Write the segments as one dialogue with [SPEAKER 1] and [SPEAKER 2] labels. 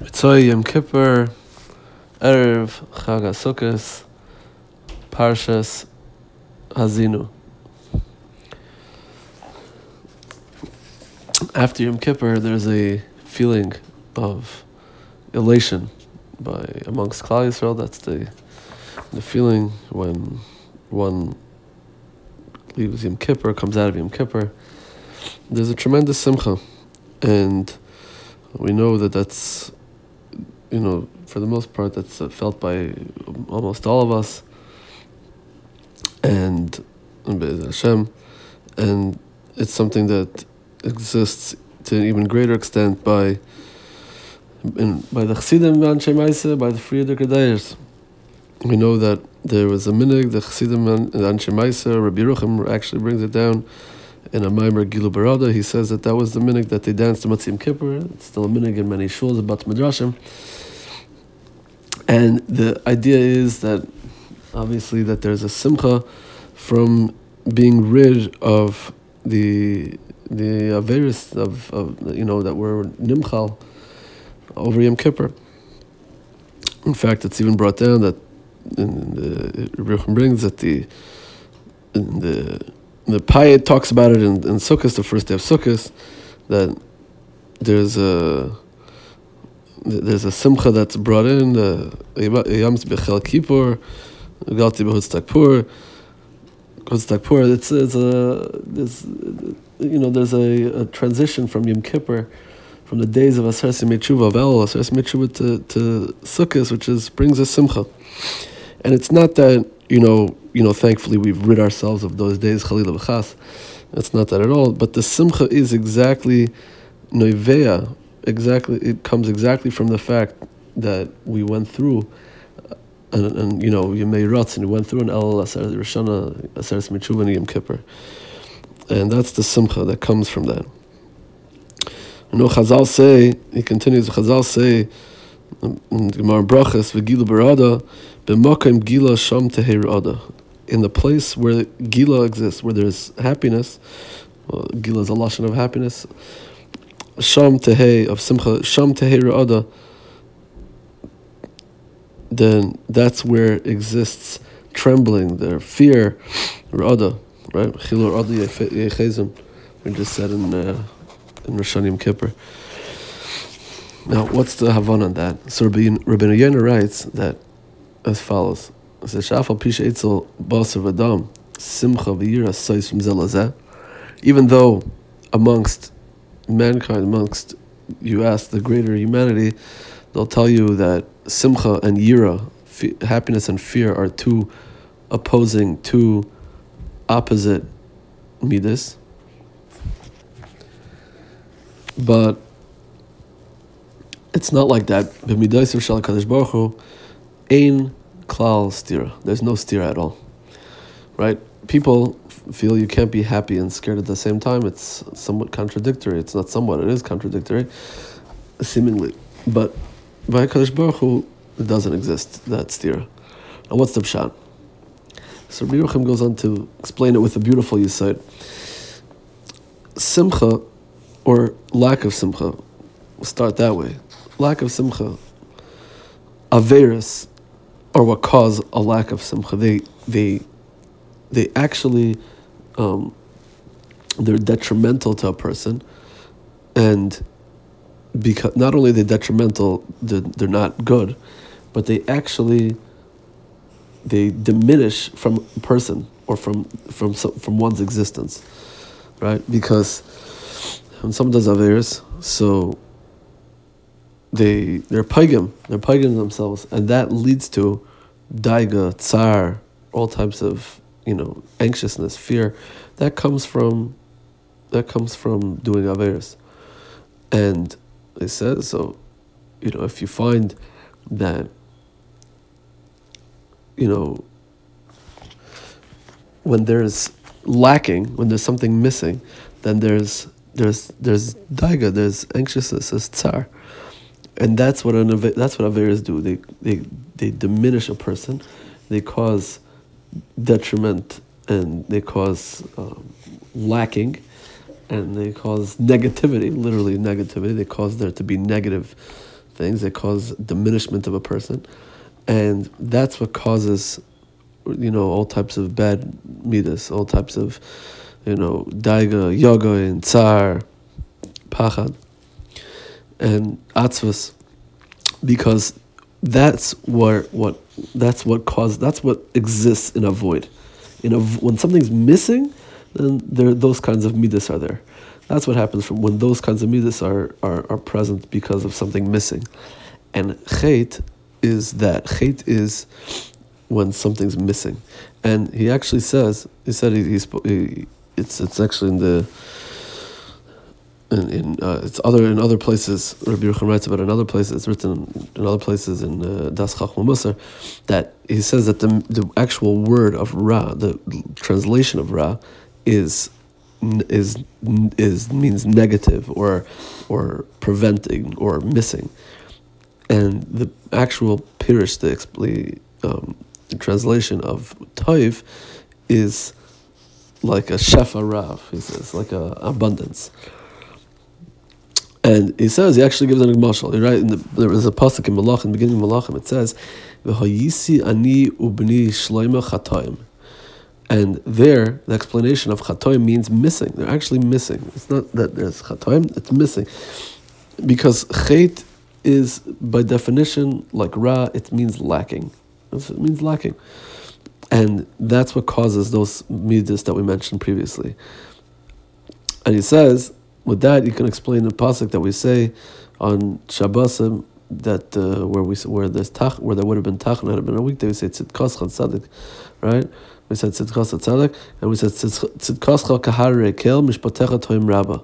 [SPEAKER 1] Mitzoy Yom Kippur, Erev Chag Parshas Hazinu. After Yom Kippur, there's a feeling of elation by amongst Klal Yisrael. That's the the feeling when one leaves Yom Kippur, comes out of Yom Kippur. There's a tremendous simcha, and we know that that's you know, for the most part, that's uh, felt by almost all of us, and Hashem, and it's something that exists to an even greater extent by in, by the Chassidim Anshe by the Friedrich Gedayers. We know that there was a minig, the Chassidim Anshe Maisa, Rabbi Yerucham actually brings it down in a Maimer Gilu Barada. He says that that was the minig that they danced to Matzim Kippur. It's still a minig in many shuls about Midrashim. And the idea is that obviously that there's a simcha from being rid of the the averus of, of you know that were nimchal over Yom Kippur. In fact, it's even brought down that in the Ruchim brings that the in the the Payet talks about it in, in Sukkot, the first day of Sukkot, that there's a there's a simcha that's brought in, the Yams Bechel Kippur, Galti Behutztakpur, Hutztakpur. It's, it's a, there's, you know, there's a, a transition from Yom Kippur, from the days of Aser Simechuva, of El, Aser to, to Sukkot, which is, brings a simcha. And it's not that, you know, you know, thankfully we've rid ourselves of those days, Chalila B'chas. It's not that at all. But the simcha is exactly Noivea, exactly it comes exactly from the fact that we went through uh, and, and you know you may Ratz and we went through an El Aser Rishana Aser Smichuva Yom Kippur and that's the simcha that comes from that you know Chazal say he continues Chazal say In the place where Gila exists where there's happiness well, Gila is a lashon of happiness Sham Tehei of Simcha, Sham Tehei Ra'ada, then that's where exists trembling, their fear, Ra'ada, right? Chilur Ra'ada Yechezim, we just said in, uh, in Rosh Kippur. Now, what's the Havan on that? So Rabbi Yonah writes that as follows. It says, Shafal Pisha Eitzel Basar Simcha V'yira Sais from Zelazeh. Even though amongst mankind, amongst you ask the greater humanity, they'll tell you that simcha and yira, f- happiness and fear, are two opposing, two opposite midas. But it's not like that. B'midaisiv shal kadosh baruch hu, ein klal stira. There's no stira at all, right? People feel you can't be happy and scared at the same time. It's somewhat contradictory. It's not somewhat, it is contradictory, seemingly. But by Kadosh Baruch Hu, it doesn't exist, that stira. And what's the pshat? So Rabbi goes on to explain it with a beautiful yisod. Simcha, or lack of simcha, we'll start that way. Lack of simcha, averus, or what cause a lack of simcha. They, they they actually um, they're detrimental to a person, and because not only they're detrimental, they're, they're not good, but they actually they diminish from a person or from from from one's existence, right? Because when someone does averis, so they they're pagan, they're pagan themselves, and that leads to daiga, tsar, all types of you know, anxiousness, fear, that comes from that comes from doing averis. And it says so, you know, if you find that, you know, when there's lacking, when there's something missing, then there's there's there's daiga, there's anxiousness, there's tsar, and that's what an that's what averis do. They they they diminish a person, they cause detriment and they cause um, lacking and they cause negativity, literally negativity. They cause there to be negative things. They cause diminishment of a person, and that's what causes, you know, all types of bad midas, all types of, you know, daiga, yoga, and tsar, pachad, and atzvas, because that's what what that's what causes that's what exists in a void. In a when something's missing, then there those kinds of midas are there. That's what happens from when those kinds of midas are, are, are present because of something missing. And chait is that. Chait is when something's missing. And he actually says, he said he, he's, he, it's, it's actually in the, in, in uh, it's other in other places. Rabbi Yerucham writes about in other places. It's written in other places in uh, Das Chachma Musar that he says that the the actual word of Ra, the translation of Ra, is is is means negative or or preventing or missing, and the actual pirish, the, um, the translation of toiv, is like a shefa rav. He says like a abundance. And he says he actually gives an example. Right, the, there is a pasuk in Malach in the beginning of Malachim. It says, "V'hayisi ani ubni shloima chatayim." And there, the explanation of chatoim means missing. They're actually missing. It's not that there's chatoim, it's missing. Because chait is, by definition, like ra, it means lacking. It means lacking. And that's what causes those midas that we mentioned previously. And he says, with that, you can explain the pasuk that we say on Shabbosim that uh, where we where there's tach where there would have been tach had been a weekday, we say tzidkos tzaddik, right? We said tzidkos tzaddik, and we said tzidkoscha kahar kel mishpatecha toim rabba.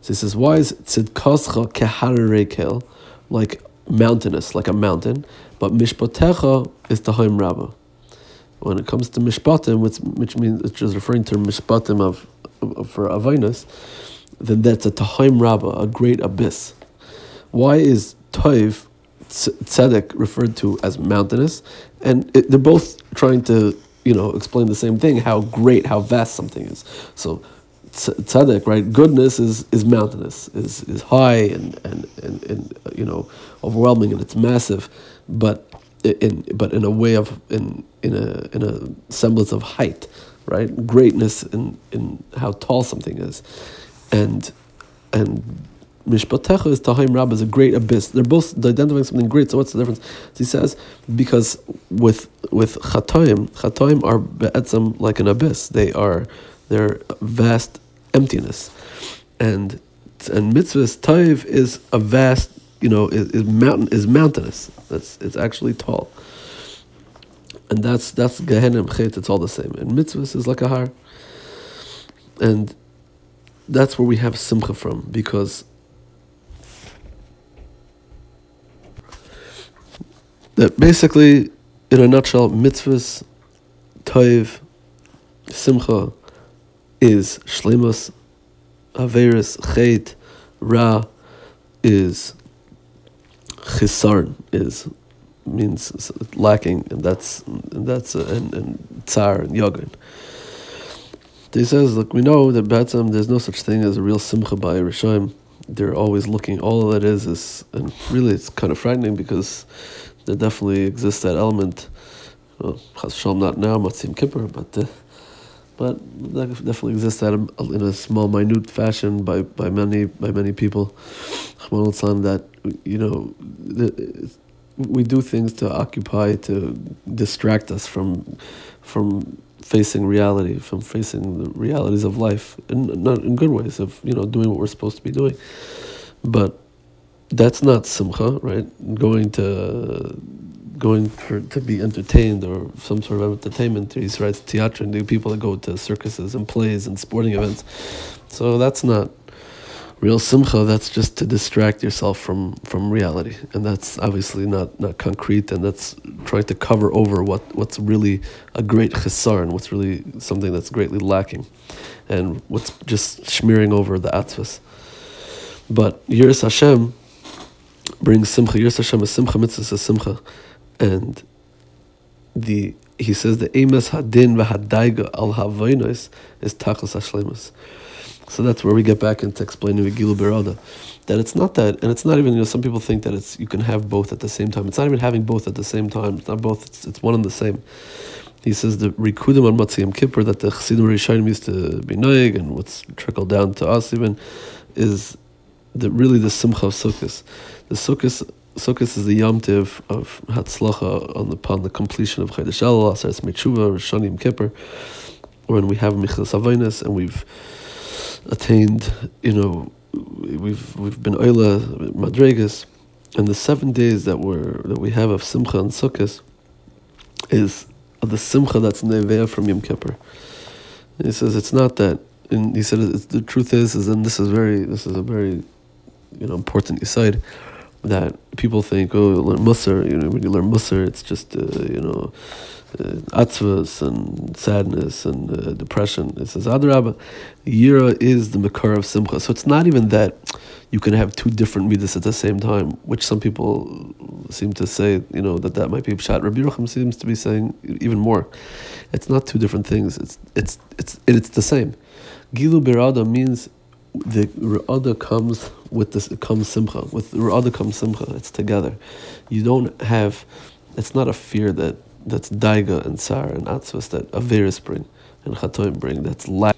[SPEAKER 1] So he says, why is tzidkoscha kahar kel, like mountainous, like a mountain, but mishpatecha is toim rabba. When it comes to mishpatim, which, which means it's just referring to mishpatim of, of for avinus, then that's a tahaim rabba, a great abyss. Why is toiv tzedek referred to as mountainous? And it, they're both trying to you know, explain the same thing, how great, how vast something is. So tzedek, right? Goodness is, is mountainous, is, is high and, and, and, and, uh, you know, overwhelming and it's massive, but in, but in a way of, in, in, a, in a semblance of height, right? Greatness in, in how tall something is. And, and Mishpatecha is Tahim Rab is a great abyss. They're both identifying something great. So what's the difference? He says because with with Chatoim, Chatoim are be'etzem like an abyss. They are they're vast emptiness, and and mitzvahs Taiv is a vast you know is, is mountain is mountainous. That's it's actually tall. And that's that's Gehenim Chet. It's all the same. And mitzvahs is like a har. And that's where we have simcha from because that basically, in a nutshell, mitzvahs, toiv, simcha, is shlemus, averis, chet, ra, is chisarn, is means lacking, and that's and that's and, and tsar and yogan. He says, look, we know that Batsam, there's no such thing as a real simcha by Rishonim. They're always looking. All that is is, and really, it's kind of frightening because there definitely exists that element. Well, Chas not now, Matzim Kippur, but uh, but that definitely exists that in a small, minute fashion by, by many by many people. that you know, we do things to occupy to distract us from from facing reality, from facing the realities of life, and not in good ways of you know doing what we're supposed to be doing, but that's not simcha, right? Going to going for to be entertained or some sort of entertainment. He right, theater and the people that go to circuses and plays and sporting events. So that's not real simcha. That's just to distract yourself from from reality, and that's obviously not not concrete. And that's trying to cover over what what's really a great chesar and what's really something that's greatly lacking, and what's just smearing over the atzvas. But Yiras Hashem brings simcha. Yiras Hashem is simcha, mitzvah is simcha, and the he says the emes hadin v'hadaiga al havoinos is tachlis hashlemus. So that's where we get back into explaining the Gilu Berada. that it's not that, and it's not even. You know, some people think that it's you can have both at the same time. It's not even having both at the same time. It's not both. It's, it's one and the same. He says the rikudim on Matziyam Kippur that the Chassidim Rishonim used to be noig and what's trickled down to us even is the really the simcha of Sukkot. The Sukkot Sukkot is the Yom Tiv of Hatzlacha on the, upon the completion of Chodesh Elul, Aseres Mechuva, Rishonim Kippur, when we have Michlas Avinus and we've attained, you know, we've we've been Oila Madregas, and the seven days that we're that we have of Simcha and Sukkot is the Simcha that's Neveah from Yom Kippur. he says it's not that, and he said the truth is, is and this is very this is a very, you know, important side that people think, oh, you learn Musar, you know, when you learn Musar, it's just, uh, you know, uh, atzvas and sadness and uh, depression. It says Adrabah, Yira is the makar of simcha. So it's not even that you can have two different midas at the same time, which some people seem to say, you know, that that might be pshat. Rabbi Yerucham seems to be saying even more. It's not two different things. It's it's it's it's the same. Gilu birada means the Ra'ada comes with this comes simcha. With Ra'ada comes simcha. It's together. You don't have it's not a fear that that's daiga and sar and atzvas that Averis bring and Chatoim bring. That's lack